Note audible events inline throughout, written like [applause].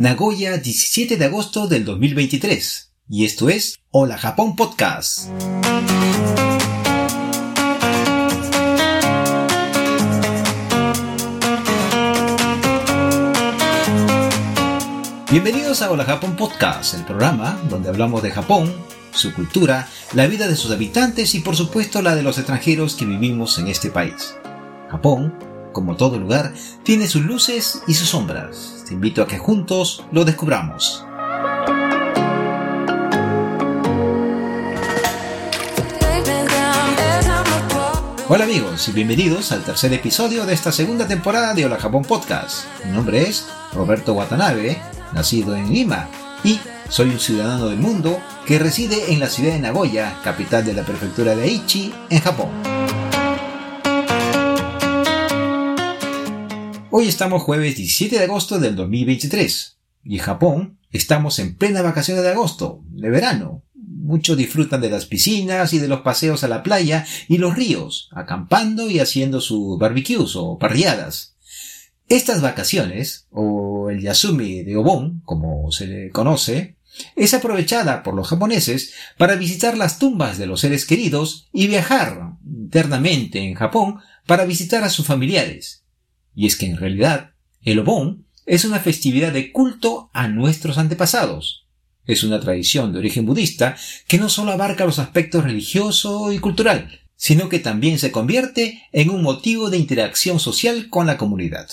Nagoya 17 de agosto del 2023 y esto es Hola Japón Podcast. Bienvenidos a Hola Japón Podcast, el programa donde hablamos de Japón, su cultura, la vida de sus habitantes y por supuesto la de los extranjeros que vivimos en este país. Japón como todo lugar, tiene sus luces y sus sombras. Te invito a que juntos lo descubramos. Hola amigos y bienvenidos al tercer episodio de esta segunda temporada de Hola Japón Podcast. Mi nombre es Roberto Watanabe, nacido en Lima, y soy un ciudadano del mundo que reside en la ciudad de Nagoya, capital de la prefectura de Aichi, en Japón. Hoy estamos jueves 17 de agosto del 2023 y en Japón estamos en plena vacaciones de agosto, de verano. Muchos disfrutan de las piscinas y de los paseos a la playa y los ríos, acampando y haciendo sus barbecues o parrilladas. Estas vacaciones, o el Yasumi de Obon, como se le conoce, es aprovechada por los japoneses para visitar las tumbas de los seres queridos y viajar internamente en Japón para visitar a sus familiares. Y es que en realidad, el Obon es una festividad de culto a nuestros antepasados. Es una tradición de origen budista que no solo abarca los aspectos religioso y cultural, sino que también se convierte en un motivo de interacción social con la comunidad.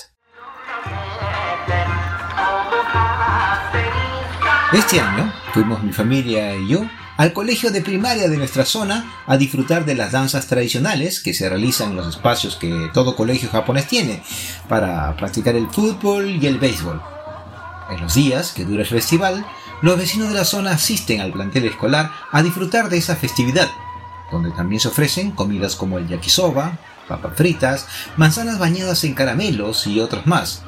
Este año fuimos mi familia y yo al colegio de primaria de nuestra zona a disfrutar de las danzas tradicionales que se realizan en los espacios que todo colegio japonés tiene para practicar el fútbol y el béisbol. En los días que dura el festival, los vecinos de la zona asisten al plantel escolar a disfrutar de esa festividad, donde también se ofrecen comidas como el yakisoba, papas fritas, manzanas bañadas en caramelos y otros más,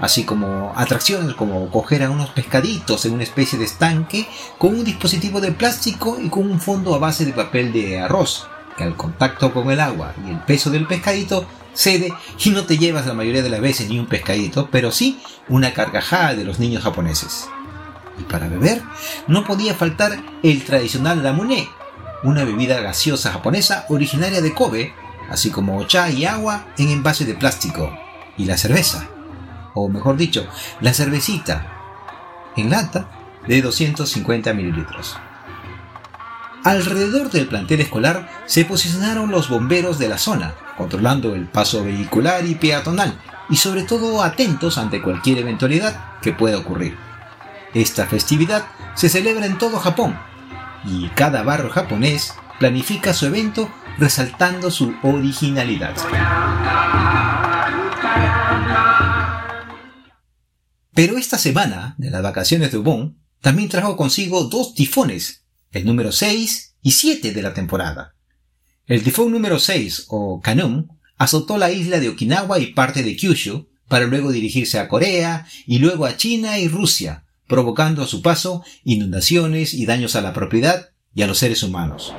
así como atracciones como coger a unos pescaditos en una especie de estanque con un dispositivo de plástico y con un fondo a base de papel de arroz, que al contacto con el agua y el peso del pescadito cede y no te llevas la mayoría de las veces ni un pescadito, pero sí una carcajada de los niños japoneses. Y para beber no podía faltar el tradicional ramune, una bebida gaseosa japonesa originaria de Kobe, así como cha y agua en envase de plástico, y la cerveza o mejor dicho, la cervecita en lata de 250 mililitros. Alrededor del plantel escolar se posicionaron los bomberos de la zona, controlando el paso vehicular y peatonal, y sobre todo atentos ante cualquier eventualidad que pueda ocurrir. Esta festividad se celebra en todo Japón, y cada barrio japonés planifica su evento resaltando su originalidad. Pero esta semana de las vacaciones de Ubon también trajo consigo dos tifones, el número 6 y 7 de la temporada. El tifón número 6, o Kanum, azotó la isla de Okinawa y parte de Kyushu, para luego dirigirse a Corea y luego a China y Rusia, provocando a su paso inundaciones y daños a la propiedad y a los seres humanos.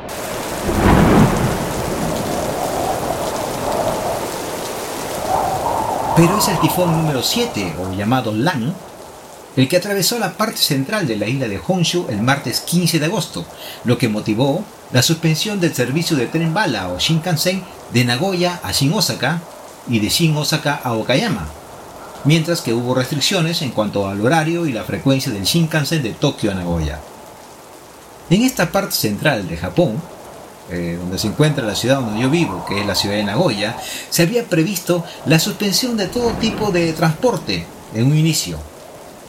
Pero es el tifón número 7, o llamado Lan, el que atravesó la parte central de la isla de Honshu el martes 15 de agosto, lo que motivó la suspensión del servicio de tren bala o Shinkansen de Nagoya a Shin Osaka y de Shin Osaka a Okayama, mientras que hubo restricciones en cuanto al horario y la frecuencia del Shinkansen de Tokio a Nagoya. En esta parte central de Japón, eh, donde se encuentra la ciudad donde yo vivo, que es la ciudad de Nagoya, se había previsto la suspensión de todo tipo de transporte en un inicio.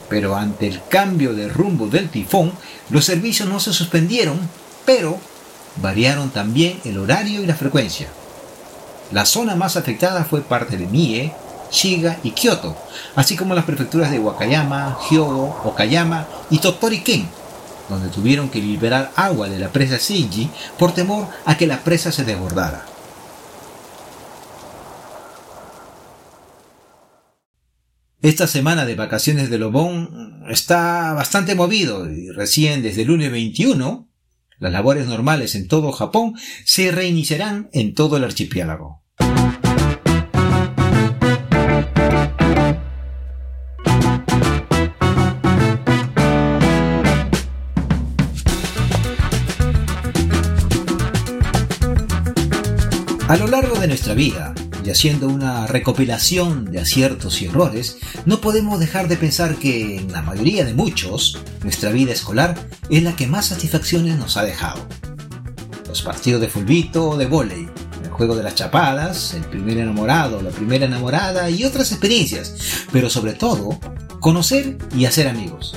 Pero ante el cambio de rumbo del tifón, los servicios no se suspendieron, pero variaron también el horario y la frecuencia. La zona más afectada fue parte de Mie, Shiga y Kyoto, así como las prefecturas de Wakayama, Hyogo, Okayama y Tottori-ken, donde tuvieron que liberar agua de la presa Shinji por temor a que la presa se desbordara. Esta semana de vacaciones de Lobón está bastante movido y recién desde el lunes 21 las labores normales en todo Japón se reiniciarán en todo el archipiélago. A lo largo de nuestra vida, y haciendo una recopilación de aciertos y errores, no podemos dejar de pensar que en la mayoría de muchos, nuestra vida escolar es la que más satisfacciones nos ha dejado. Los partidos de fulbito o de vóley, el juego de las chapadas, el primer enamorado, la primera enamorada y otras experiencias, pero sobre todo, conocer y hacer amigos.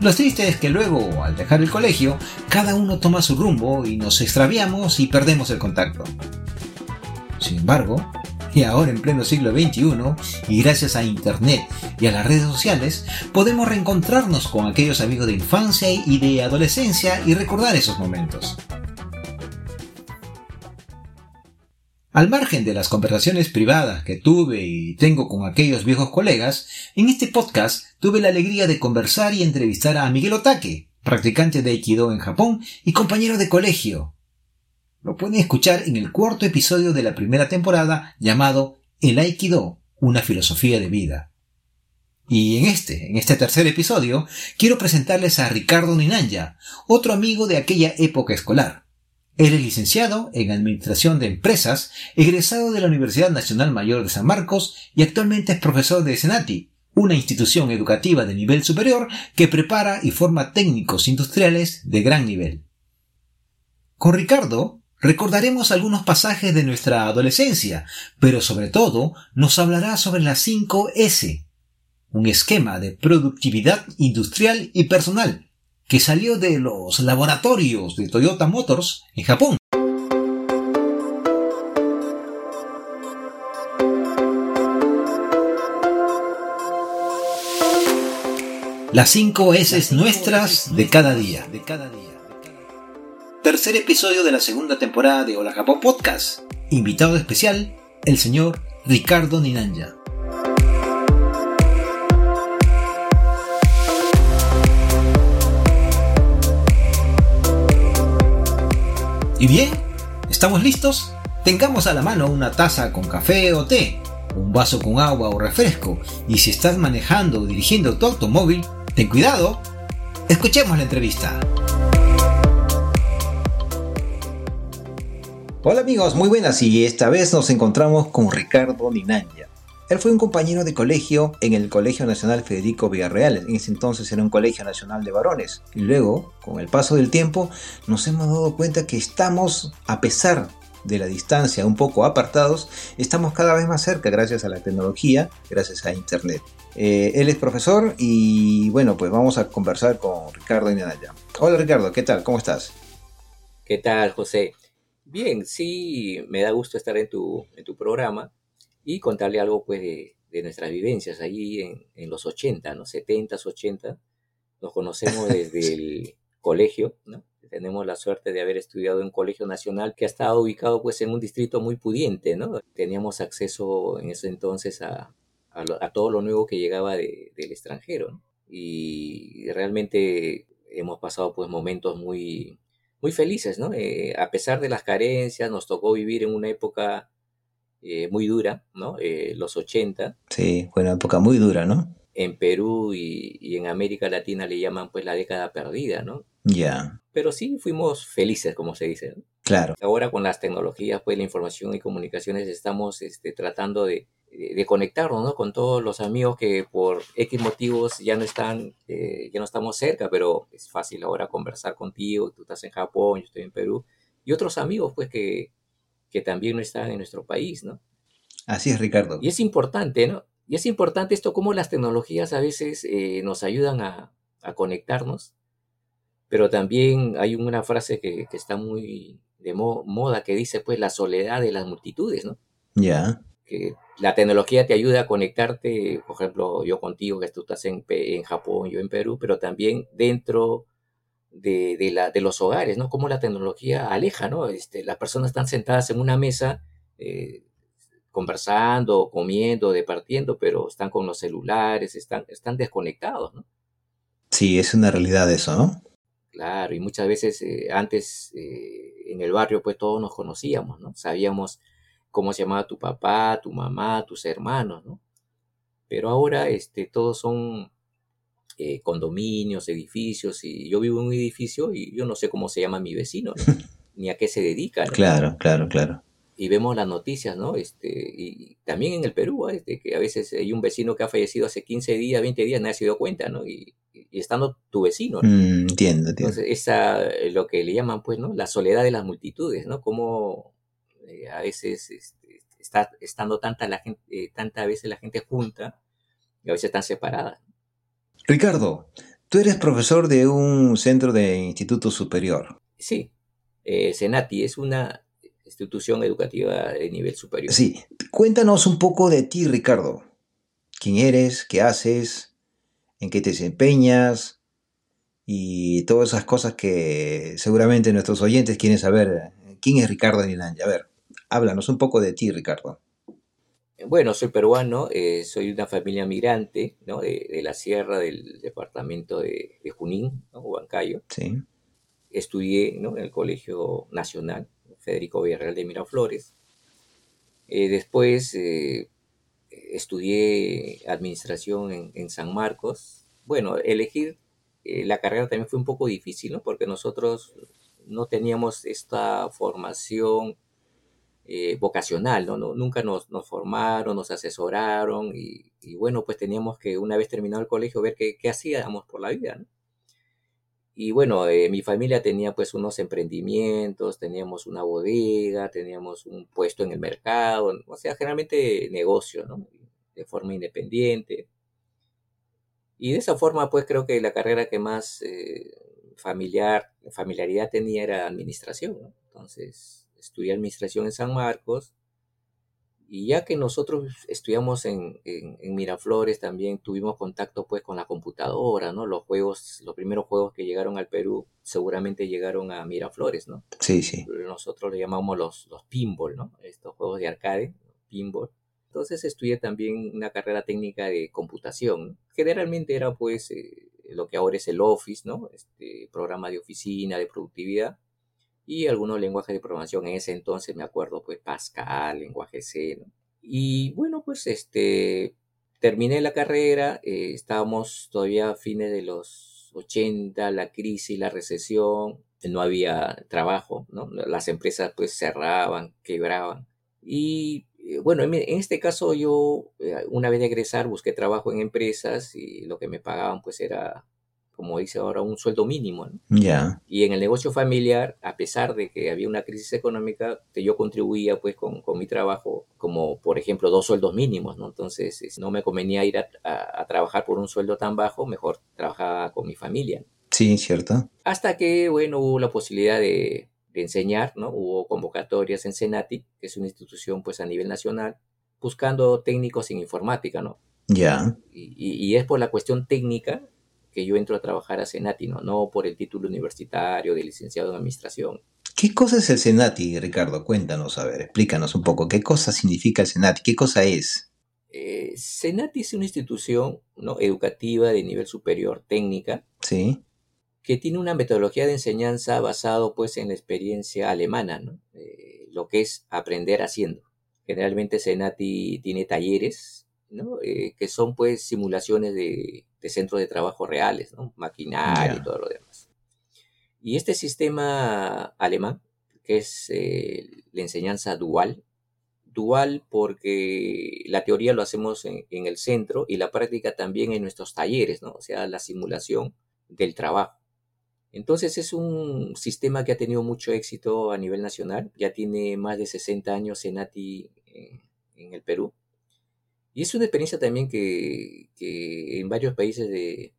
Lo triste es que luego, al dejar el colegio, cada uno toma su rumbo y nos extraviamos y perdemos el contacto. Sin embargo, y ahora en pleno siglo XXI, y gracias a Internet y a las redes sociales, podemos reencontrarnos con aquellos amigos de infancia y de adolescencia y recordar esos momentos. Al margen de las conversaciones privadas que tuve y tengo con aquellos viejos colegas, en este podcast tuve la alegría de conversar y entrevistar a Miguel Otake, practicante de Aikido en Japón y compañero de colegio. Lo pueden escuchar en el cuarto episodio de la primera temporada llamado El Aikido, una filosofía de vida. Y en este, en este tercer episodio, quiero presentarles a Ricardo Ninanja, otro amigo de aquella época escolar. Él es licenciado en Administración de Empresas, egresado de la Universidad Nacional Mayor de San Marcos y actualmente es profesor de Senati, una institución educativa de nivel superior que prepara y forma técnicos industriales de gran nivel. Con Ricardo recordaremos algunos pasajes de nuestra adolescencia, pero sobre todo nos hablará sobre las 5 S, un esquema de productividad industrial y personal que salió de los laboratorios de Toyota Motors en Japón. Las 5 S nuestras de cada día. Tercer episodio de la segunda temporada de Hola Japón Podcast. Invitado especial, el señor Ricardo Ninanja. ¿Y bien? ¿Estamos listos? Tengamos a la mano una taza con café o té, un vaso con agua o refresco, y si estás manejando o dirigiendo tu automóvil, ten cuidado. Escuchemos la entrevista. Hola amigos, muy buenas y esta vez nos encontramos con Ricardo Ninanja. Él fue un compañero de colegio en el Colegio Nacional Federico Villarreal, en ese entonces era un colegio nacional de varones. Y luego, con el paso del tiempo, nos hemos dado cuenta que estamos, a pesar de la distancia, un poco apartados, estamos cada vez más cerca gracias a la tecnología, gracias a Internet. Eh, él es profesor y bueno, pues vamos a conversar con Ricardo Inanaya. Hola Ricardo, ¿qué tal? ¿Cómo estás? ¿Qué tal, José? Bien, sí, me da gusto estar en tu, en tu programa y contarle algo pues de, nuestras vivencias ahí en, los 80, ¿no? 70, 80. Nos conocemos [laughs] desde el colegio, ¿no? Tenemos la suerte de haber estudiado en un colegio nacional que ha estado ubicado pues en un distrito muy pudiente, ¿no? Teníamos acceso en ese entonces a, a, todo lo nuevo que llegaba del extranjero, Y realmente hemos pasado pues momentos muy, muy felices, ¿no? Eh, a pesar de las carencias, nos tocó vivir en una época eh, muy dura, ¿no? Eh, los 80. Sí, fue una época muy dura, ¿no? En Perú y, en América Latina le llaman pues la década perdida, ¿no? Ya. Pero sí fuimos felices, como se dice. Claro. Ahora con las tecnologías, pues la información y comunicaciones estamos este, tratando de, de, conectarnos, ¿no? Con todos los amigos que por X motivos ya no están, eh, ya no estamos cerca, pero es fácil ahora conversar contigo, tú estás en Japón, yo estoy en Perú, y otros amigos, pues que, que también no están en nuestro país, ¿no? Así es, Ricardo. Y es importante, ¿no? Y es importante esto, cómo las tecnologías a veces eh, nos ayudan a, conectarnos, pero también hay una frase que, está muy de moda que dice, pues, la soledad de las multitudes, ¿no? Ya. Que la tecnología te ayuda a conectarte, por ejemplo, yo contigo, que tú estás en, en Japón, yo en Perú, pero también dentro de, la, de los hogares, ¿no? Cómo la tecnología aleja, ¿no? Este, las personas están sentadas en una mesa eh, conversando, comiendo, departiendo, pero están con los celulares, están, están desconectados, ¿no? Sí, es una realidad eso, ¿no? Claro, y muchas veces eh, antes eh, en el barrio pues todos nos conocíamos, ¿no? Sabíamos cómo se llamaba tu papá, tu mamá, tus hermanos, ¿no? Pero ahora este, todos son eh, condominios, edificios, y yo vivo en un edificio y yo no sé cómo se llama mi vecino, [laughs] ni a qué se dedica. Claro, claro, claro. y vemos las noticias, ¿no? Este, y también en el Perú, ¿eh? este, que a veces hay un vecino que ha fallecido hace 15 días, 20 días, nadie se dio cuenta, ¿no? Y, y estando tu vecino. ¿no? Mm, entiendo, entiendo. Entonces, esa, lo que le llaman, pues, ¿no? La soledad de las multitudes, ¿no? Como eh, a veces este, está estando tanta, la gente, eh, tanta veces la gente junta y a veces están separadas. Ricardo, tú eres profesor de un centro de instituto superior. Sí, eh, Senati es una institución educativa de nivel superior. Sí, cuéntanos un poco de ti, Ricardo. ¿Quién eres? ¿Qué haces? ¿En qué te desempeñas? Y todas esas cosas que seguramente nuestros oyentes quieren saber. ¿Quién es Ricardo Nilange? A ver, háblanos un poco de ti, Ricardo. Bueno, soy peruano, eh, soy una familia migrante ¿no? de, de, la sierra del departamento de, de Junín, ¿no? Huancayo. Sí. Estudié ¿no? en el Colegio Nacional Federico Villarreal de Miraflores. Eh, después eh, estudié administración en, en, San Marcos. Bueno, elegir la carrera también fue un poco difícil, ¿no? Porque nosotros no teníamos esta formación eh, vocacional, ¿no? ¿no? Nunca nos, nos, formaron, nos asesoraron y, bueno, pues teníamos que una vez terminado el colegio ver qué, qué hacíamos por la vida. Y bueno, eh, mi familia tenía pues unos emprendimientos, teníamos una bodega, teníamos un puesto en el mercado, o sea, generalmente negocio, ¿no? De forma independiente. Y de esa forma pues creo que la carrera que más eh, familiar, familiaridad tenía era administración, ¿no? Entonces estudié administración en San Marcos y ya que nosotros estudiamos en, en, en, Miraflores, también tuvimos contacto pues con la computadora, ¿no? Los juegos, los primeros juegos que llegaron al Perú seguramente llegaron a Miraflores, ¿no? Sí, sí. Nosotros le llamamos los, los pinball, ¿no? Estos juegos de arcade, pinball. Entonces estudié también una carrera técnica de computación. ¿no? Generalmente era pues eh, lo que ahora es el Office, ¿no? Este programa de oficina, de productividad y algunos lenguajes de programación. En ese entonces me acuerdo, pues Pascal, lenguaje C. Y bueno, pues este, terminé la carrera, eh, estábamos todavía a fines de los 80, la crisis, la recesión, no había trabajo, ¿no? Las empresas pues cerraban, quebraban. Y eh, bueno, en, en este caso yo, eh, una vez de egresar, busqué trabajo en empresas y lo que me pagaban pues era como dice ahora, un sueldo mínimo. ¿no? Yeah. Y en el negocio familiar, a pesar de que había una crisis económica, yo contribuía pues con, con, mi trabajo como, por ejemplo, dos sueldos mínimos, ¿no? Entonces, no me convenía ir a, a, a trabajar por un sueldo tan bajo, mejor trabajaba con mi familia. Sí, cierto. Hasta que, bueno, hubo la posibilidad de, de enseñar, ¿no? Hubo convocatorias en Senati, que es una institución pues a nivel nacional, buscando técnicos en informática, ¿no? Ya. Yeah. Y, y, y es por la cuestión técnica que yo entro a trabajar a Senati, ¿no? no por el título universitario de licenciado en administración. ¿Qué cosa es el Senati, Ricardo? Cuéntanos, a ver, explícanos un poco. ¿Qué cosa significa el Senati? ¿Qué cosa es? Eh, Senati es una institución ¿no? educativa de nivel superior, técnica, sí. que tiene una metodología de enseñanza basado pues, en la experiencia alemana, ¿no? eh, lo que es aprender haciendo. Generalmente Senati tiene talleres, ¿no? eh, que son pues simulaciones de de centros de trabajo reales, ¿no? maquinaria yeah. y todo lo demás. Y este sistema alemán, que es eh, la enseñanza dual, dual porque la teoría lo hacemos en, en, el centro y la práctica también en nuestros talleres, ¿no? o sea, la simulación del trabajo. Entonces es un sistema que ha tenido mucho éxito a nivel nacional, ya tiene más de 60 años en, en el Perú y es una experiencia también que, en varios países de,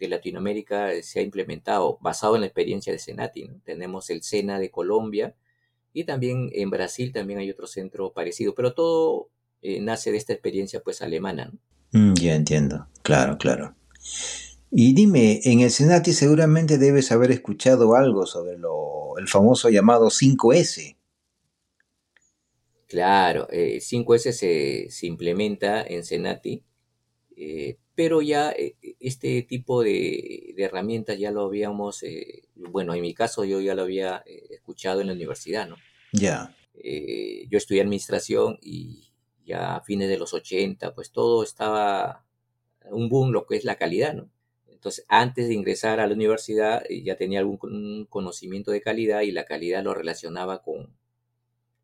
Latinoamérica se ha implementado, basado en la experiencia de Senati. Tenemos el SENA de Colombia y también en Brasil también hay otro centro parecido, pero todo eh, nace de esta experiencia pues alemana. ¿no? Mm, ya entiendo, claro, claro. Y dime, en el Senati seguramente debes haber escuchado algo sobre lo, el famoso llamado 5S. Claro, eh, 5S se, se, implementa en Senati, eh, pero ya eh, este tipo de, de, herramientas ya lo habíamos, eh, bueno, en mi caso yo ya lo había escuchado en la universidad, ¿no? Ya. Yeah. yo estudié administración y ya a fines de los 80, pues todo estaba un boom lo que es la calidad, ¿no? Entonces, antes de ingresar a la universidad ya tenía algún conocimiento de calidad y la calidad lo relacionaba con,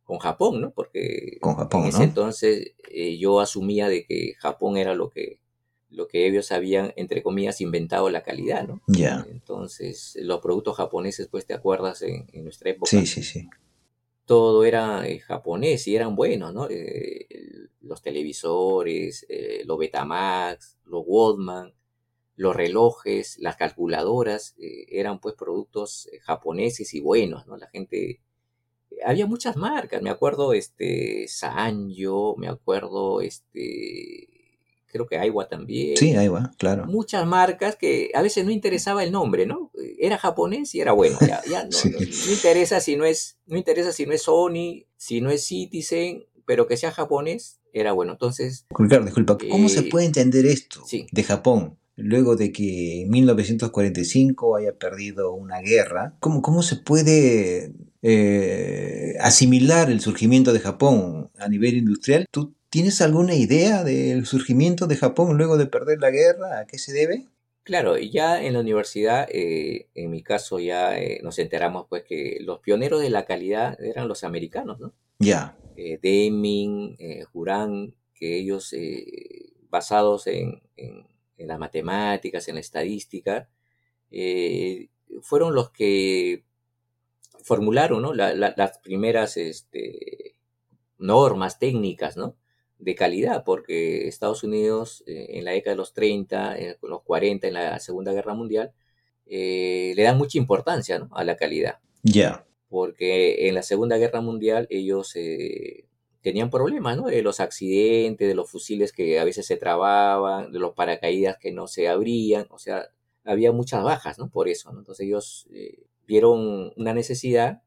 con Japón, ¿no? Porque Con Japón, en ese ¿no? entonces eh, yo asumía de que Japón era lo que, lo que ellos habían, entre comillas, inventado la calidad, ¿no? Ya. Entonces, los productos japoneses, pues te acuerdas en, en nuestra época, Sí, sí, sí. todo era eh, japonés y eran buenos, ¿no? Eh, los televisores, eh, los Betamax, los Walkman, los relojes, las calculadoras, eran pues productos japoneses y buenos, ¿no? La gente... Había muchas marcas, me acuerdo, este, Sanyo, me acuerdo, este, creo que Aiwa también Sí, va, claro. muchas marcas que a veces no interesaba el nombre, ¿no? Era japonés y era bueno, ya, ya [laughs] no, Sí. no, no interesa si no es, no interesa si no es Sony, si no es Citizen, pero que sea japonés, era bueno. Entonces, Ricardo, disculpa, ¿cómo se Eh, puede entender esto sí. de Japón? Luego de que en 1945 haya perdido una guerra, ¿cómo, cómo se puede eh, asimilar el surgimiento de Japón a nivel industrial? ¿Tú tienes alguna idea del surgimiento de Japón luego de perder la guerra? ¿A qué se debe? claro, ya en la universidad, eh, en mi caso ya eh, nos enteramos pues que los pioneros de la calidad eran los americanos, ¿no? Ya, Deming, Juran, que ellos, basados en, en- en las matemáticas, en la estadística, fueron los que formularon ¿no? La- la- las primeras este, normas técnicas ¿no? de calidad, porque Estados Unidos eh, en la década de los 30, en los 40, en la Segunda Guerra Mundial, eh, le dan mucha importancia ¿no? a la calidad ya, porque en la Segunda Guerra Mundial ellos eh, tenían problemas, ¿no? De los accidentes, de los fusiles que a veces se trababan, de los paracaídas que no se abrían, o sea, había muchas bajas, ¿no? Por eso, ¿no? Entonces ellos eh, vieron una necesidad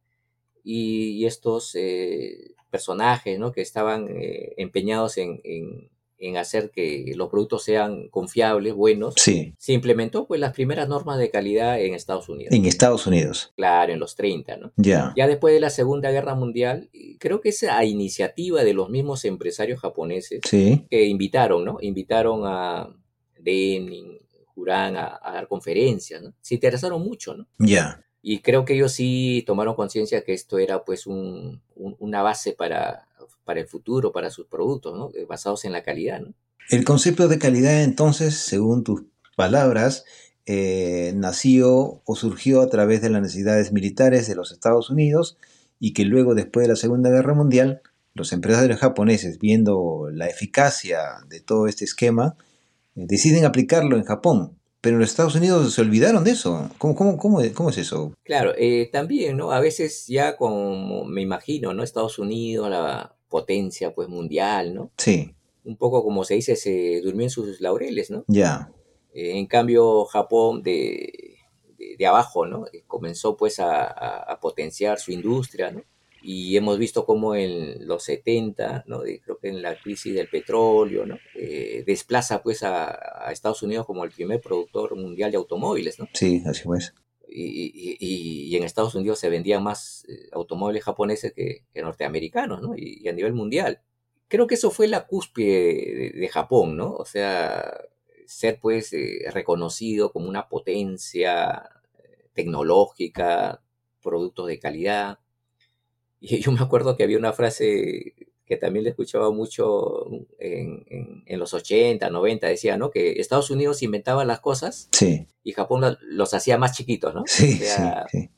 y, y estos eh, personajes, ¿no? Que estaban eh, empeñados en, en- en hacer que los productos sean confiables, buenos, sí, se implementó pues las primeras normas de calidad en Estados Unidos. en Estados Unidos. Claro, en los 30, ¿no? Ya, Ya después de la Segunda Guerra Mundial, creo que esa iniciativa de los mismos empresarios japoneses sí, que invitaron, ¿no? Invitaron a Deming, Juran a, a dar conferencias, ¿no? Se interesaron mucho, ¿no? ya. Y creo que ellos sí tomaron conciencia que esto era pues un- un- una base para, para el futuro, para sus productos, ¿no? Eh, Basados en la calidad, ¿no? El concepto de calidad, entonces, según tus palabras, eh, nació o surgió a través de las necesidades militares de los Estados Unidos y que luego, después de la Segunda Guerra Mundial, los empresarios japoneses, viendo la eficacia de todo este esquema, eh, deciden aplicarlo en Japón. Pero en los Estados Unidos se olvidaron de eso. ¿Cómo, cómo, cómo, cómo es eso? Claro, eh, también, ¿no? A veces ya como me imagino, ¿no? Estados Unidos, la potencia pues mundial, ¿no? Sí, un poco como se dice, se durmió en sus laureles, ¿no? ya, Eh, en cambio, Japón de, de, de abajo, ¿no? Eh, Comenzó pues a, a- a potenciar su industria, ¿no? Y hemos visto cómo en los 70, ¿no? Creo que en la crisis del petróleo, ¿no? Eh, desplaza pues a, a Estados Unidos como el primer productor mundial de automóviles, ¿no? sí, así pues. Y, y- y- en Estados Unidos se vendían más eh, automóviles japoneses que, que norteamericanos, ¿no? Y, y a nivel mundial. Creo que eso fue la cúspide de, de Japón, ¿no? O sea, ser pues eh, reconocido como una potencia tecnológica, productos de calidad. Y yo me acuerdo que había una frase que también le escuchaba mucho en, en- en los 80, 90, decía, ¿no? Que Estados Unidos inventaba las cosas Sí, y Japón lo- los hacía más chiquitos, ¿no? sí, O sea, sí,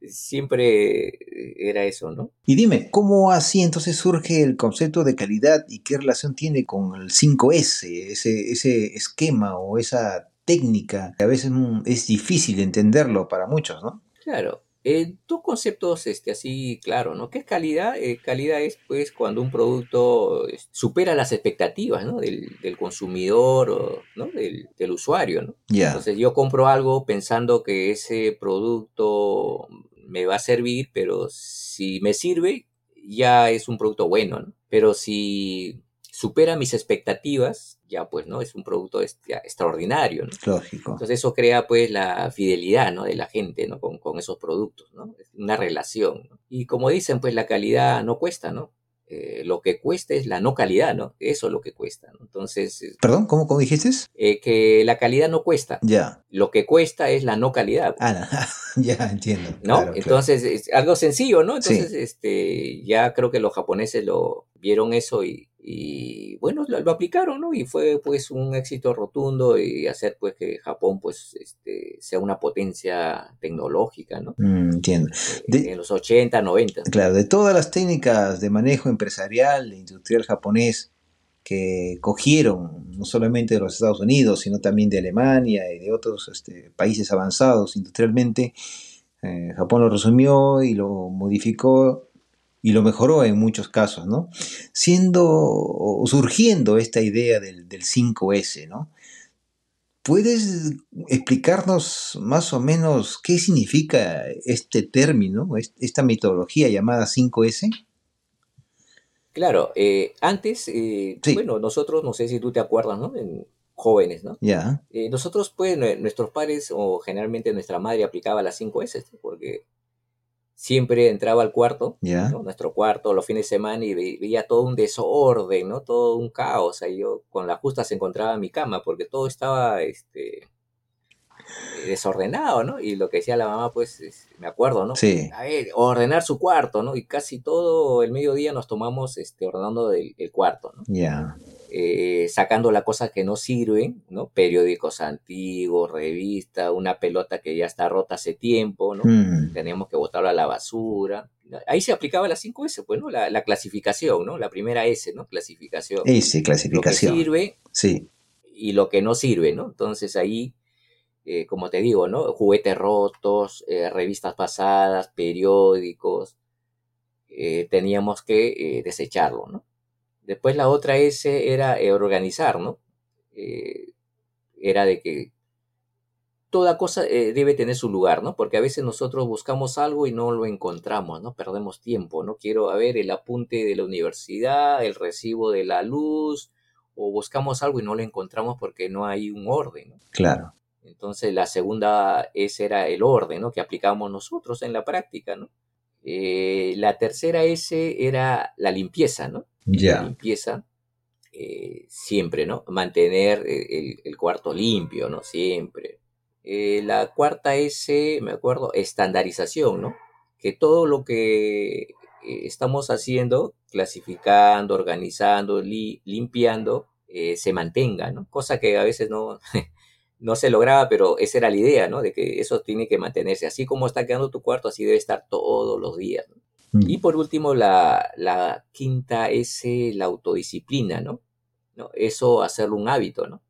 sí. siempre era eso, ¿no? Y dime, ¿cómo así entonces surge el concepto de calidad y qué relación tiene con el 5S, ese, ese esquema o esa técnica que a veces es difícil entenderlo para muchos, ¿no? Claro. Eh, dos conceptos este, así, claro, ¿no? ¿Qué es calidad? Eh, calidad es, pues, cuando un producto supera las expectativas, ¿no? Del, del consumidor o, ¿no? Del, del usuario, ¿no? Entonces yo compro algo pensando que ese producto me va a servir, pero si me sirve, ya es un producto bueno, ¿no? Pero si supera mis expectativas, ya pues, ¿no? Es un producto extraordinario, ¿no? lógico. Entonces eso crea pues la fidelidad, ¿no? De la gente, ¿no? Con, con esos productos, ¿no? Es una relación, ¿no? Y como dicen, pues la calidad no cuesta, ¿no? eh, lo que cuesta es la no calidad, ¿no? Eso es lo que cuesta. ¿no? Entonces. Perdón, ¿cómo, cómo dijiste? eh, que la calidad no cuesta. Ya. Lo que cuesta es la no calidad. Ah, no. [laughs] ya entiendo. ¿no? Claro, claro. Entonces, es algo sencillo, ¿no? Sí. Entonces, este, ya creo que los japoneses lo vieron eso y, y, bueno, lo, lo aplicaron, ¿no? Y fue pues un éxito rotundo y hacer pues que Japón pues este, sea una potencia tecnológica, ¿no? Mm, entiendo. De- en los 80, 90. Claro, de todas las técnicas de manejo empresarial e industrial japonés que cogieron no solamente de los Estados Unidos, sino también de Alemania y de otros este, países avanzados industrialmente, eh, Japón lo resumió y lo modificó y lo mejoró en muchos casos, ¿no? Siendo o surgiendo esta idea del, del 5S, ¿no? ¿Puedes explicarnos más o menos qué significa este término, est- esta metodología llamada 5S? Claro, eh, antes, eh, Sí. bueno, nosotros, no sé si tú te acuerdas, ¿no? En jóvenes, ¿no? Ya, Eh, nosotros, pues, nue- nuestros padres o generalmente nuestra madre aplicaba las 5 S, ¿no? porque siempre entraba al cuarto. Nuestro cuarto los fines de semana y ve- veía todo un desorden, ¿no? Todo un caos. Ahí yo con la justa se encontraba en mi cama porque todo estaba, este, eh, desordenado, ¿no? Y lo que decía la mamá, pues, es- me acuerdo, ¿no? Sí. A ver, ordenar su cuarto, ¿no? Y casi todo el mediodía nos tomamos, este, ordenando el, el cuarto, ¿no? Ya. Eh, sacando las cosas que no sirven, ¿no? Periódicos antiguos, revistas, una pelota que ya está rota hace tiempo, ¿no? Mm, Teníamos que botarla a la basura. Ahí se aplicaba las 5 S, pues, ¿no? La, la clasificación, ¿no? La primera S, ¿no? Clasificación. S, Lo que clasificación. sirve Sí. y lo que no sirve, ¿no? Entonces ahí, eh, como te digo, ¿no? Juguetes rotos, eh, revistas pasadas, periódicos, teníamos que desecharlo, ¿no? Después la otra S era eh, organizar, ¿no? Eh, era de que toda cosa eh, debe tener su lugar, ¿no? Porque a veces nosotros buscamos algo y no lo encontramos, ¿no? Perdemos tiempo, ¿no? Quiero, a ver, el apunte de la universidad, el recibo de la luz, o buscamos algo y no lo encontramos porque no hay un orden, ¿no? Claro. Entonces la segunda S era el orden, ¿no? Que aplicamos nosotros en la práctica, ¿no? Eh, la tercera S era la limpieza, ¿no? Ya. limpieza eh, siempre, ¿no? Mantener eh, el, el cuarto limpio, ¿no? Siempre. Eh, la cuarta S, me acuerdo, estandarización, ¿no? Que todo lo que estamos haciendo, clasificando, organizando, li- limpiando, eh, se mantenga, ¿no? Cosa que a veces no, [laughs] no se lograba, pero esa era la idea, ¿no? De que eso tiene que mantenerse. Así como está quedando tu cuarto, así debe estar todos los días. ¿no? Mm, Y por último, la, la quinta es eh, la autodisciplina, ¿no? ¿no? Eso hacerlo un hábito, ¿no?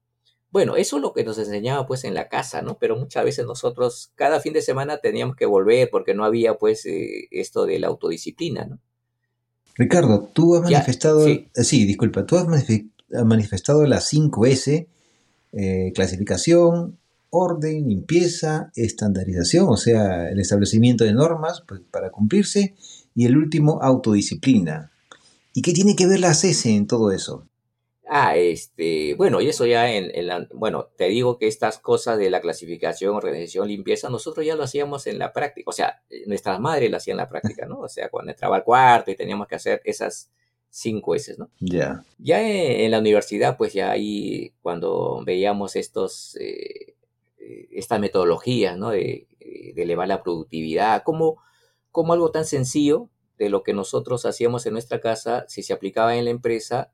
Bueno, eso es lo que nos enseñaba pues en la casa, ¿no? Pero muchas veces nosotros cada fin de semana teníamos que volver porque no había pues eh, esto de la autodisciplina, ¿no? Ricardo, tú has Ya, manifestado, sí. eh, sí, disculpa, tú has manife- has manifestado las 5S, eh, clasificación, orden, limpieza, estandarización, o sea, el establecimiento de normas pues, para cumplirse, y el último, autodisciplina. ¿Y qué tiene que ver las S en todo eso? Ah, este, bueno, y eso ya en, en la, bueno, te digo que estas cosas de la clasificación, organización, limpieza, nosotros ya lo hacíamos en la práctica, o sea, eh, nuestras madres lo hacían en la práctica, ¿no? O sea, cuando entraba al cuarto y teníamos que hacer esas cinco S, ¿no? Ya, Ya en, en la universidad, pues ya ahí, cuando veíamos estos, eh, eh, estas metodologías, ¿no? De, de elevar la productividad, como, como algo tan sencillo de lo que nosotros hacíamos en nuestra casa, si se aplicaba en la empresa,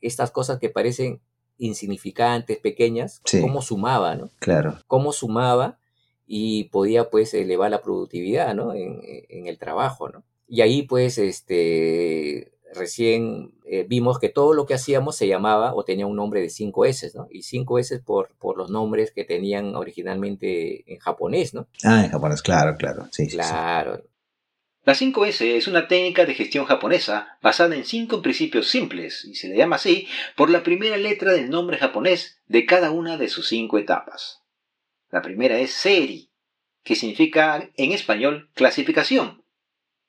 estas cosas que parecen insignificantes, pequeñas, Sí. cómo sumaba, ¿no? claro. Cómo sumaba y podía pues elevar la productividad, ¿no? En, en el trabajo, ¿no? Y ahí pues este recién eh, vimos que todo lo que hacíamos se llamaba o tenía un nombre de 5 S, ¿no? Y 5 S por, por los nombres que tenían originalmente en japonés, ¿no? Ah, en japonés, claro, claro. Sí, sí, sí. La 5S es una técnica de gestión japonesa basada en cinco principios simples y se le llama así por la primera letra del nombre japonés de cada una de sus cinco etapas. La primera es Seri, que significa en español clasificación.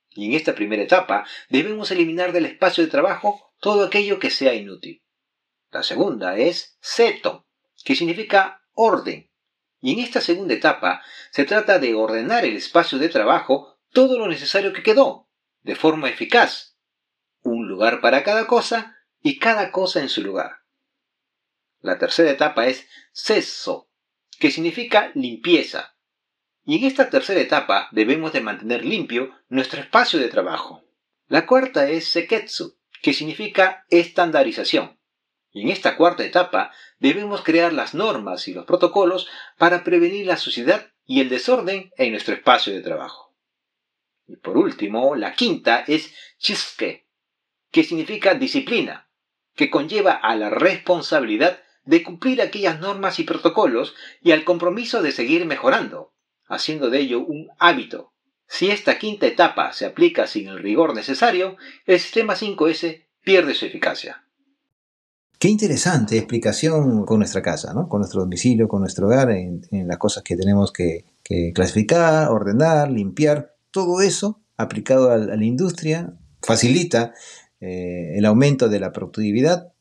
Y en esta primera etapa debemos eliminar del espacio de trabajo todo aquello que sea inútil. La segunda es Seto, que significa orden. Y en esta segunda etapa se trata de ordenar el espacio de trabajo todo lo necesario que quedó, de forma eficaz. Un lugar para cada cosa y cada cosa en su lugar. La tercera etapa es seso, que significa limpieza. Y en esta tercera etapa debemos de mantener limpio nuestro espacio de trabajo. La cuarta es seketsu, que significa estandarización. Y en esta cuarta etapa debemos crear las normas y los protocolos para prevenir la suciedad y el desorden en nuestro espacio de trabajo. Y por último, la quinta es chisuke, que significa disciplina, que conlleva a la responsabilidad de cumplir aquellas normas y protocolos y al compromiso de seguir mejorando, haciendo de ello un hábito. Si esta quinta etapa se aplica sin el rigor necesario, el sistema 5S pierde su eficacia. Qué interesante explicación con nuestra casa, ¿no? con nuestro domicilio, con nuestro hogar, en, las cosas que tenemos que, clasificar, ordenar, limpiar. Todo eso aplicado a, la industria facilita eh, el aumento de la productividad,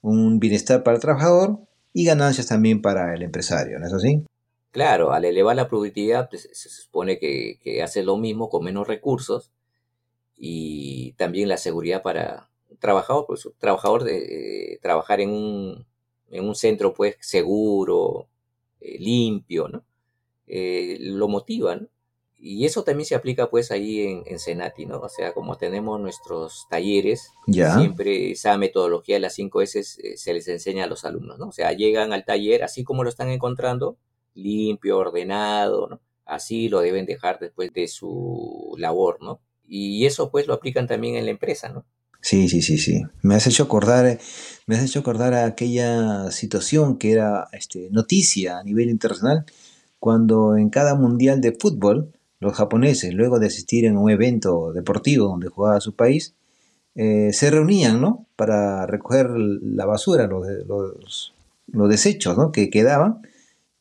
un bienestar para el trabajador y ganancias también para el empresario, ¿no es así? Claro, al elevar la productividad pues, se supone que, hace lo mismo con menos recursos y también la seguridad para, trabajador, pues trabajador de eh, trabajar en un, en un centro pues seguro, eh, limpio, ¿no? Lo motivan Y eso también se aplica pues ahí en, en Senati, ¿no? O sea, como tenemos nuestros talleres, siempre esa metodología de las 5 S se les enseña a los alumnos, ¿no? O sea, llegan al taller así como lo están encontrando, limpio, ordenado, ¿no? Así lo deben dejar después de su labor, ¿no? Y eso pues lo aplican también en la empresa, ¿no? Sí, sí, sí, sí. Me has hecho acordar, me has hecho acordar a aquella situación que era este, noticia a nivel internacional cuando en cada mundial de fútbol los japoneses, luego de asistir en un evento deportivo donde jugaba su país, eh, se reunían, ¿no? Para recoger la basura, los, los, los desechos, ¿no? Que quedaban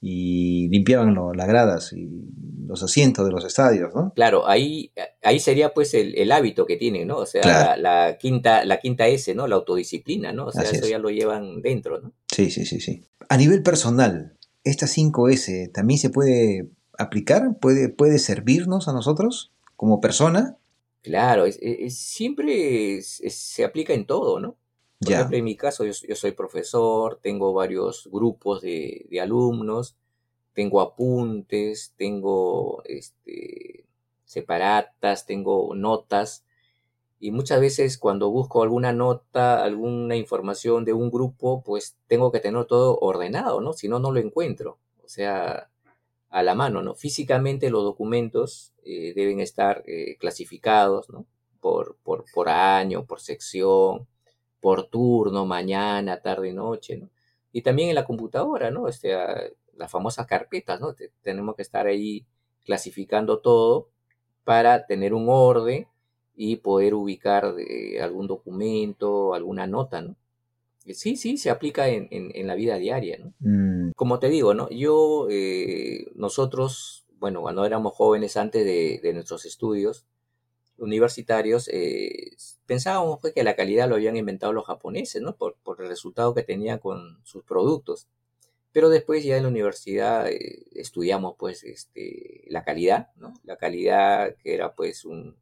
y limpiaban las gradas y los asientos de los estadios, ¿no? Claro, ahí, ahí sería pues el, hábito que tienen, ¿no? O sea, la, quinta, la quinta S, ¿no? La autodisciplina, ¿no? O sea, eso ya lo llevan dentro, ¿no? Sí, sí, sí, sí. A nivel personal, ¿esta 5S también se puede aplicar? ¿Puede, puede servirnos a nosotros como persona? Claro, siempre se aplica en todo, ¿no? Por ejemplo, en mi caso, yo, soy profesor, tengo varios grupos de, de alumnos, tengo apuntes, tengo este, separatas, tengo notas. Y muchas veces cuando busco alguna nota, alguna información de un grupo, pues tengo que tener todo ordenado, ¿no? Si no, no lo encuentro. O sea, a la mano, ¿no? Físicamente los documentos eh, deben estar eh, clasificados, ¿no? Por, por, por año, por sección, por turno, mañana, tarde, noche, ¿no? Y también en la computadora, ¿no? Este, las famosas carpetas, ¿no? tenemos que estar ahí clasificando todo para tener un orden y poder ubicar eh, algún documento, alguna nota, ¿no? Sí, sí, se aplica en, la vida diaria, ¿no? Mm. Como te digo, ¿no? Yo, eh, nosotros, bueno, cuando éramos jóvenes antes de, nuestros estudios universitarios, eh, pensábamos pues, que la calidad lo habían inventado los japoneses, ¿no? Por, el resultado que tenían con sus productos. Pero después ya en la universidad eh, estudiamos pues este, la calidad, ¿no? La calidad que era pues un...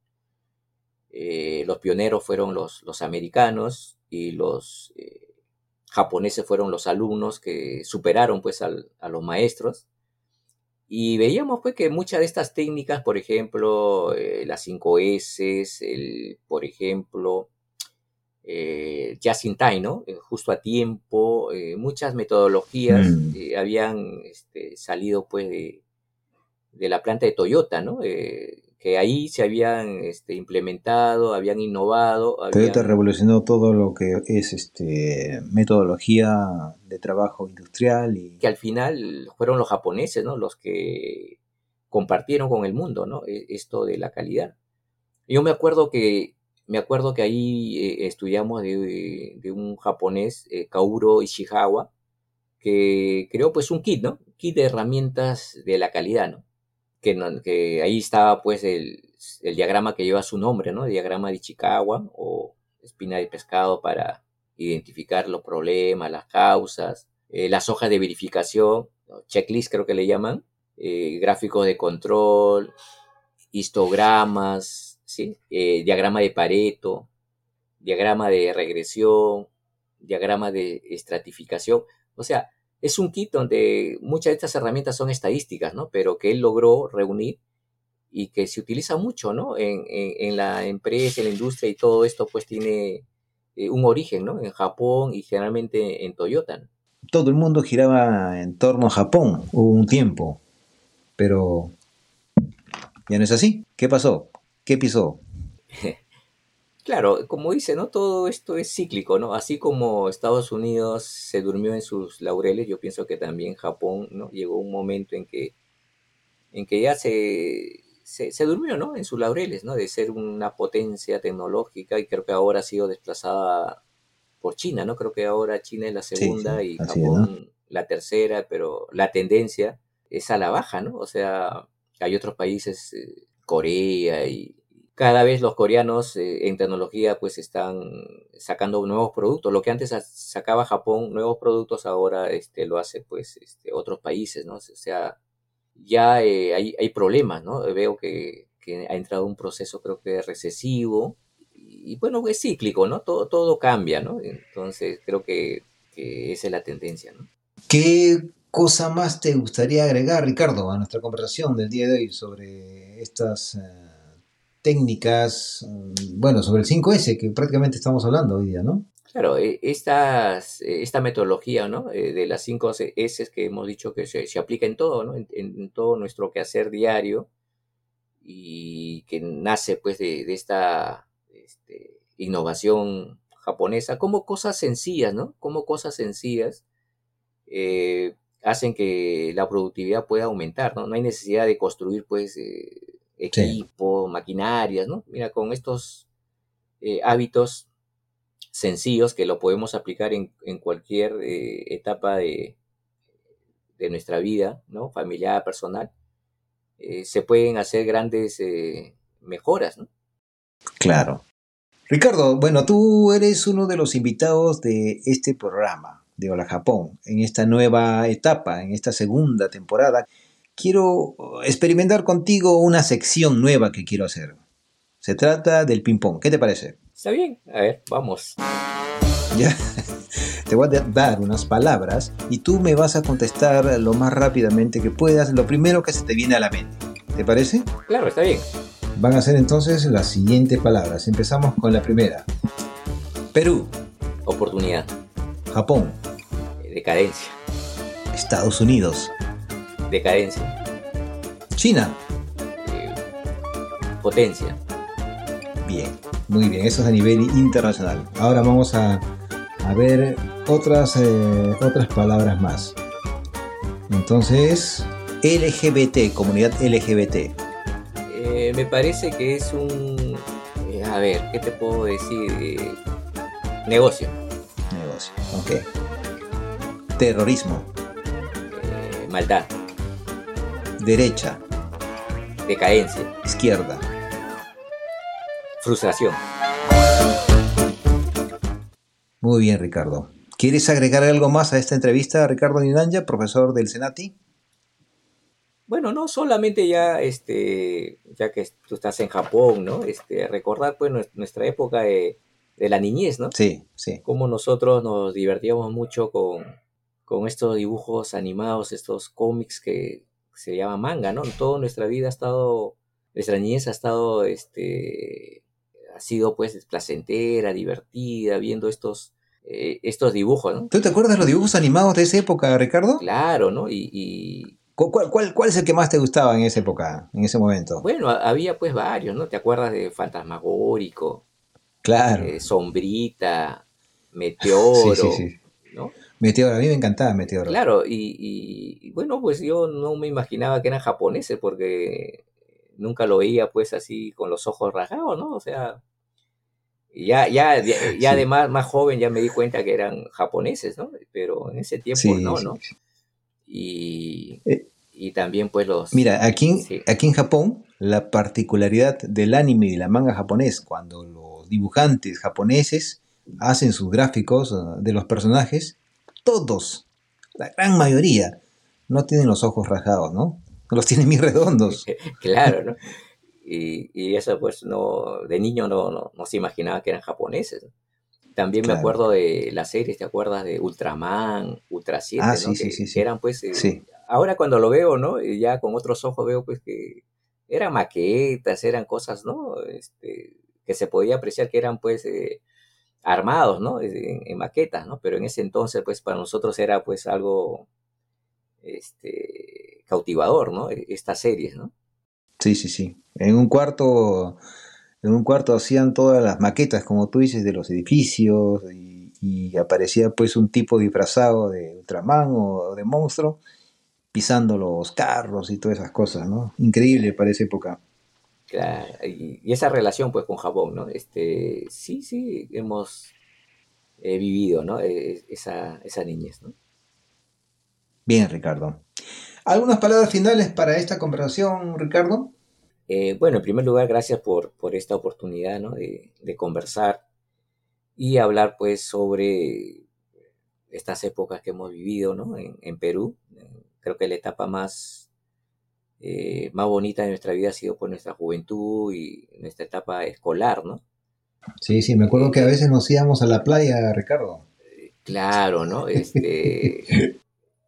Los pioneros fueron los, los americanos y los japoneses fueron los alumnos que superaron pues a los maestros. Y veíamos pues que muchas de estas técnicas, por ejemplo, las 5 S, el, por ejemplo, eh, just in time, ¿no? Eh, justo a tiempo, eh, muchas metodologías mm. eh, habían este, salido pues de, la planta de Toyota, ¿no? Que ahí se habían este, implementado, habían innovado. Toyota revolucionó todo lo que es este, metodología de trabajo industrial. y Que al final fueron los japoneses, ¿no? Los que compartieron con el mundo, ¿no? E, esto de la calidad. Yo me acuerdo que me acuerdo que ahí eh, estudiamos de, un japonés, eh, Kauro Ishihawa, que creó pues un kit, ¿no? kit de herramientas de la calidad, ¿no? Que, ahí estaba pues el, diagrama que lleva su nombre, ¿no? diagrama de Ichikawa o espina de pescado para identificar los problemas, las causas, eh, las hojas de verificación, checklist creo que le llaman, gráficos de control, histogramas, ¿sí? Eh, diagrama de Pareto, diagrama de regresión, diagrama de estratificación. O sea, es un kit donde muchas de estas herramientas son estadísticas, ¿no? Pero que él logró reunir y que se utiliza mucho, ¿no? En, la empresa, en la industria y todo esto pues tiene eh, un origen, ¿no? En Japón y generalmente en Toyota. Todo el mundo giraba en torno a Japón, hubo un tiempo, pero ya no es así. ¿Qué pasó? ¿Qué pisó? [laughs] Claro, como dice, ¿no? Todo esto es cíclico, ¿no? Así como Estados Unidos se durmió en sus laureles, yo pienso que también Japón, ¿no? Llegó un momento en que, en que ya se, se, durmió, ¿no? En sus laureles, ¿no? De ser una potencia tecnológica y creo que ahora ha sido desplazada por China, ¿no? Creo que ahora China es la segunda y Japón la tercera, pero la tendencia es a la baja, ¿no? O sea, hay otros países, eh, Corea y cada vez los coreanos eh, en tecnología pues están sacando nuevos productos. Lo que antes sacaba Japón nuevos productos, ahora este, lo hace pues este, otros países, ¿no? O sea, ya eh, hay, hay, problemas, ¿no? Veo que, que, ha entrado un proceso creo que recesivo y bueno, es cíclico, ¿no? Todo, todo cambia, ¿no? Entonces creo que, que esa es la tendencia, ¿no? ¿Qué cosa más te gustaría agregar, Ricardo, a nuestra conversación del día de hoy sobre estas... Eh, técnicas, mm, bueno, sobre el 5S que prácticamente estamos hablando hoy día, ¿no? Claro, e, estas, e, esta metodología ¿no? Eh, de las 5 S que hemos dicho que se, aplica en todo, ¿no? en, todo nuestro quehacer diario y que nace pues de, esta este, innovación japonesa, como cosas sencillas, ¿no? Como cosas sencillas eh, hacen que la productividad pueda aumentar, ¿no? No hay necesidad de construir pues eh, equipo, maquinarias, ¿no? Mira, con estos eh, hábitos sencillos que lo podemos aplicar en, cualquier eh, etapa de, de, nuestra vida, ¿no? Familiar, personal, eh, se pueden hacer grandes mejoras, ¿no? Claro. Ricardo, bueno, tú eres uno de los invitados de este programa de Hola Japón, en esta nueva etapa, en esta segunda temporada quiero experimentar contigo una sección nueva que quiero hacer. Se trata del ping-pong. ¿Qué te parece? Está bien. A ver, vamos. Ya. [laughs] Te voy a dar unas palabras y tú me vas a contestar lo más rápidamente que puedas, lo primero que se te viene a la mente. ¿Te parece? Claro, está bien. Van a ser entonces las siguientes palabras. Empezamos con la primera. Perú. Oportunidad. Japón. Decadencia. Estados Unidos decadencia. China. Eh, potencia. Bien, muy bien, eso es a nivel internacional. Ahora vamos a, ver otras, eh, otras palabras más. Entonces, LGBT, comunidad LGBT. Eh, me parece que es un... a ver, ¿qué te puedo decir? negocio. Negocio, ok. Terrorismo. maldad. Derecha. Decadencia. Izquierda. Frustración. Muy bien, Ricardo. ¿Quieres agregar algo más a esta entrevista, Ricardo Ninanja, profesor del Senati? Bueno, no solamente ya, este, ya que tú estás en Japón, ¿no? Este, recordar pues nuestra época de, la niñez, ¿no? Sí, sí. Cómo nosotros nos divertíamos mucho con, con estos dibujos animados, estos cómics que se llama manga, ¿no? Toda nuestra vida ha estado, nuestra niñez ha estado, este, ha sido pues placentera, divertida, viendo estos, eh, estos dibujos, ¿no? ¿Tú te acuerdas de los dibujos animados de esa época, Ricardo? Claro, ¿no? Y... ¿Cuál, cuál, cuál es el que más te gustaba en esa época, en ese momento? Bueno, había pues varios, ¿no? ¿Te acuerdas de Fantasmagórico? Claro. Eh, Sombrita, [laughs] Meteoro, sí, sí, sí. ¿no? Meteoro, a mí me encantaba Meteoro. Claro, y, bueno, pues yo no me imaginaba que eran japoneses porque nunca lo veía pues así con los ojos rasgados, ¿no? O sea, ya, ya, ya, [laughs] además más joven ya me di cuenta que eran japoneses, ¿no? Pero en ese tiempo no, ¿no? Y, eh, y, también pues los... Mira, aquí, aquí en Japón la particularidad del anime y la manga japonés, cuando los dibujantes japoneses hacen sus gráficos eh, de los personajes, todos, la gran mayoría, no tienen los ojos rajados, ¿no? Los tienen muy redondos. [laughs] claro, ¿no? y, eso pues no, de niño no, no, se imaginaba que eran japoneses. También me acuerdo de las series, ¿te acuerdas de Ultraman, Ultra 7? Ah, sí, sí, sí, Eran pues, eh, ahora cuando lo veo, ¿no? Y ya con otros ojos veo pues que eran maquetas, eran cosas, ¿no? Este, que se podía apreciar que eran pues eh, armados, ¿no? En, maquetas, ¿no? Pero en ese entonces pues para nosotros era pues algo este, cautivador, ¿no? E, estas series, ¿no? Sí, sí, sí. En un cuarto, en un cuarto hacían todas las maquetas, como tú dices, de los edificios y, aparecía pues un tipo disfrazado de Ultraman o de monstruo pisando los carros y todas esas cosas, ¿no? Increíble para esa época. Claro, y, esa relación pues con Japón, ¿no? Este, sí, sí, hemos eh, vivido, ¿no? E, esa, esa niñez, ¿no? Bien, Ricardo. ¿Algunas palabras finales para esta conversación, Ricardo? Eh, bueno, en primer lugar, gracias por, por esta oportunidad de, conversar y hablar pues sobre estas épocas que hemos vivido ¿no? en, Perú. Creo que la etapa más, eh, más bonita de nuestra vida ha sido pues nuestra juventud y nuestra etapa escolar, ¿no? Sí, sí, me acuerdo que a veces nos íbamos a la playa, Ricardo. Claro, ¿no? [laughs] Este,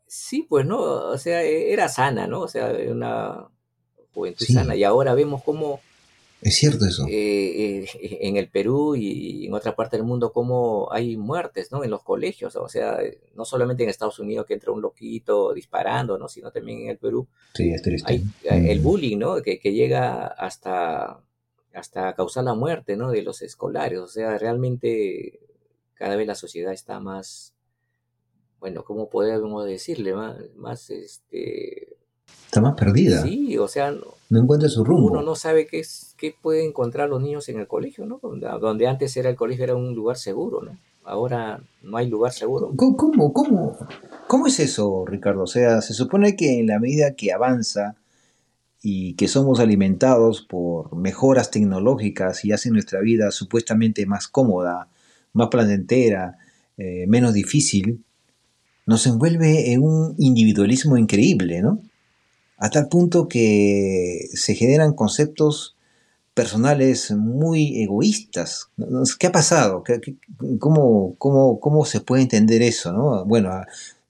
Sí, pues no, o sea, e, era sana, ¿no? O sea, una juventud sana. Y ahora vemos cómo... Es cierto eso. Eh, eh, en el Perú y en otra parte del mundo, cómo hay muertes, ¿no? En los colegios, o sea, no solamente en Estados Unidos que entra un loquito disparando, ¿no? Sino también en el Perú. Sí, es triste. Hay, el bullying, ¿no? Que, que llega hasta, hasta causar la muerte, ¿no? De los escolares. O sea, realmente cada vez la sociedad está más bueno, ¿cómo podemos decirle? Más, este... Está más perdida. Sí, o sea... No, encuentra su rumbo. Uno no sabe qué, es, qué pueden encontrar los niños en el colegio, ¿no? Donde antes era el colegio era un lugar seguro, ¿no? Ahora no hay lugar seguro. ¿Cómo, cómo, cómo es eso, Ricardo? O sea, se supone que en la medida que avanza y que somos alimentados por mejoras tecnológicas y hacen nuestra vida supuestamente más cómoda, más placentera, eh, menos difícil, nos envuelve en un individualismo increíble, ¿no? A tal punto que se generan conceptos personales muy egoístas. ¿Qué ha pasado? cómo, cómo, se puede entender eso? ¿no? Bueno,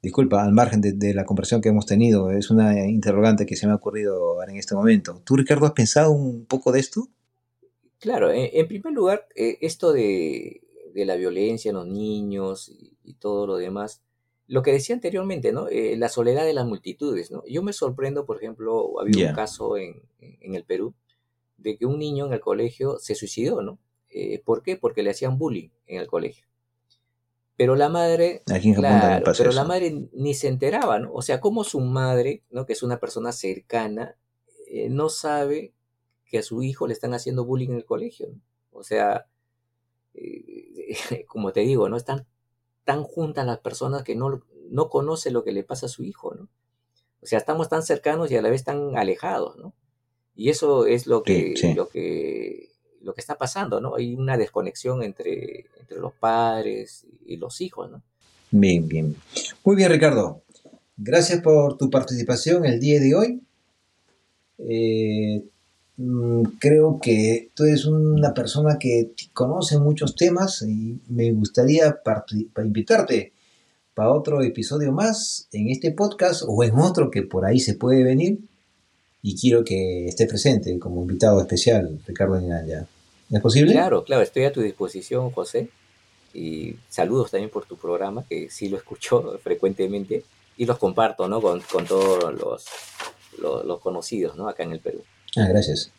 disculpa, al margen de, la conversación que hemos tenido, es una interrogante que se me ha ocurrido en este momento. ¿Tú, Ricardo, has pensado un poco de esto? Claro, en, primer lugar, eh, esto de, la violencia en los niños y todo lo demás, lo que decía anteriormente, ¿no? Eh, la soledad de las multitudes, ¿no? Yo me sorprendo, por ejemplo, había un caso en, el Perú de que un niño en el colegio se suicidó, ¿no? Eh, ¿Por qué? Porque le hacían bullying en el colegio. Pero la madre, claro, pero la madre ni se enteraba, ¿no? O sea, como su madre, ¿no? Que es una persona cercana, eh, no sabe que a su hijo le están haciendo bullying en el colegio. ¿no? O sea, [laughs] como te digo, ¿no? Están tan juntas las personas que no, no conoce lo que le pasa a su hijo, ¿no? O sea, estamos tan cercanos y a la vez tan alejados, ¿no? Y eso es lo que, lo que, lo que está pasando, ¿no? Hay una desconexión entre, entre los padres y los hijos, ¿no? Bien, bien. Muy bien, Ricardo. Gracias por tu participación el día de hoy. Eh, creo que tú eres una persona que conoce muchos temas y me gustaría invitarte para otro episodio más en este podcast o en otro que por ahí se puede venir y quiero que esté presente como invitado especial Ricardo Ninaya. ¿Es posible? Claro, claro, estoy a tu disposición, José. Y saludos también por tu programa, que sí lo escucho [laughs] frecuentemente y los comparto ¿no? con, todos los, los, los conocidos ¿no? acá en el Perú. Ah, gracias.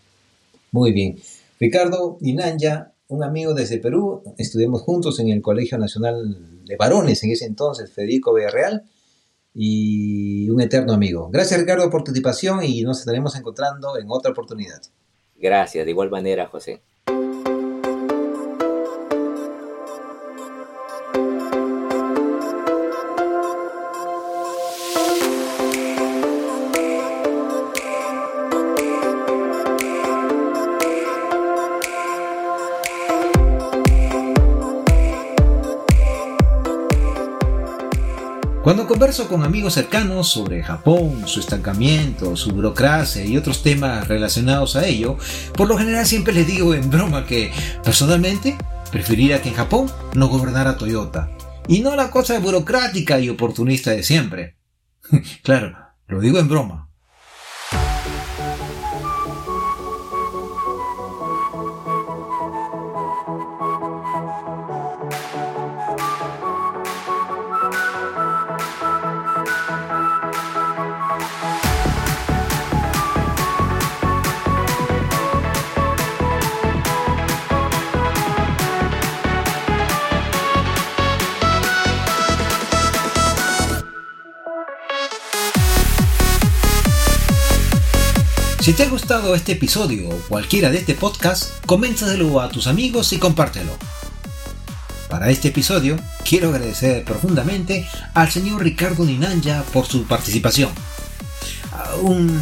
Muy bien. Ricardo Inanya, un amigo desde Perú, estudiamos juntos en el Colegio Nacional de Varones, en ese entonces, Federico Villarreal, y un eterno amigo. Gracias, Ricardo, por tu participación y nos estaremos encontrando en otra oportunidad. Gracias, de igual manera, José. Cuando converso con amigos cercanos sobre Japón, su estancamiento, su burocracia y otros temas relacionados a ello, por lo general siempre les digo en broma que personalmente preferiría que en Japón no gobernara Toyota y no la cosa burocrática y oportunista de siempre. [laughs] claro, lo digo en broma, Si te ha gustado este episodio o cualquiera de este podcast, coméntaselo a tus amigos y compártelo. Para este episodio, quiero agradecer profundamente al señor Ricardo Ninanja por su participación. Aún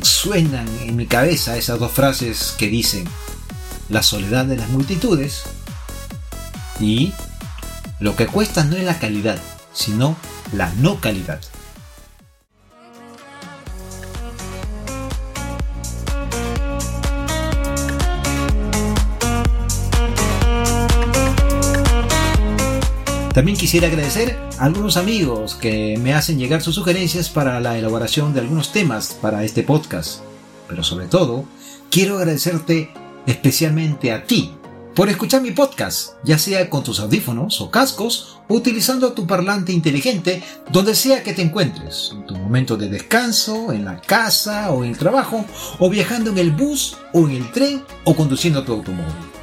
suenan en mi cabeza esas dos frases que dicen la soledad de las multitudes y lo que cuesta no es la calidad, sino la no calidad. También quisiera agradecer a algunos amigos que me hacen llegar sus sugerencias para la elaboración de algunos temas para este podcast. Pero sobre todo, quiero agradecerte especialmente a ti por escuchar mi podcast, ya sea con tus audífonos o cascos o utilizando tu parlante inteligente donde sea que te encuentres, en tu momento de descanso, en la casa o en el trabajo, o viajando en el bus o en el tren o conduciendo tu automóvil.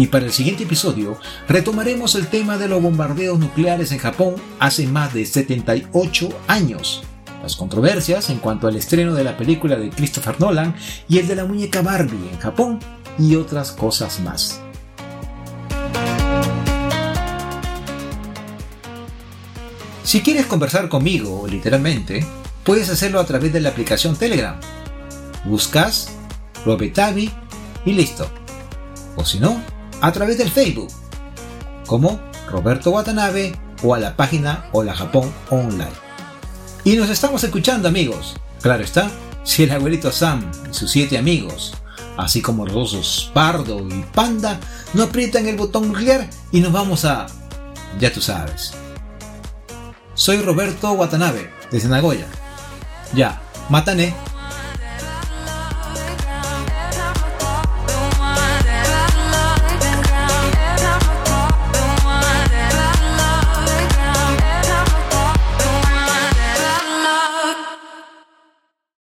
Y para el siguiente episodio retomaremos el tema de los bombardeos nucleares en Japón hace más de 78 años, las controversias en cuanto al estreno de la película de Christopher Nolan y el de la muñeca Barbie en Japón y otras cosas más. Si quieres conversar conmigo, literalmente, puedes hacerlo a través de la aplicación Telegram. Buscas Robetavi y listo. O si no, a través del Facebook, como Roberto Watanabe o a la página Hola Japón Online. Y nos estamos escuchando amigos, claro está, si el abuelito Sam y sus siete amigos, así como los osos Pardo y Panda, no aprietan el botón nuclear y nos vamos a... ya tú sabes. Soy Roberto Watanabe, desde Nagoya. Ya, matané.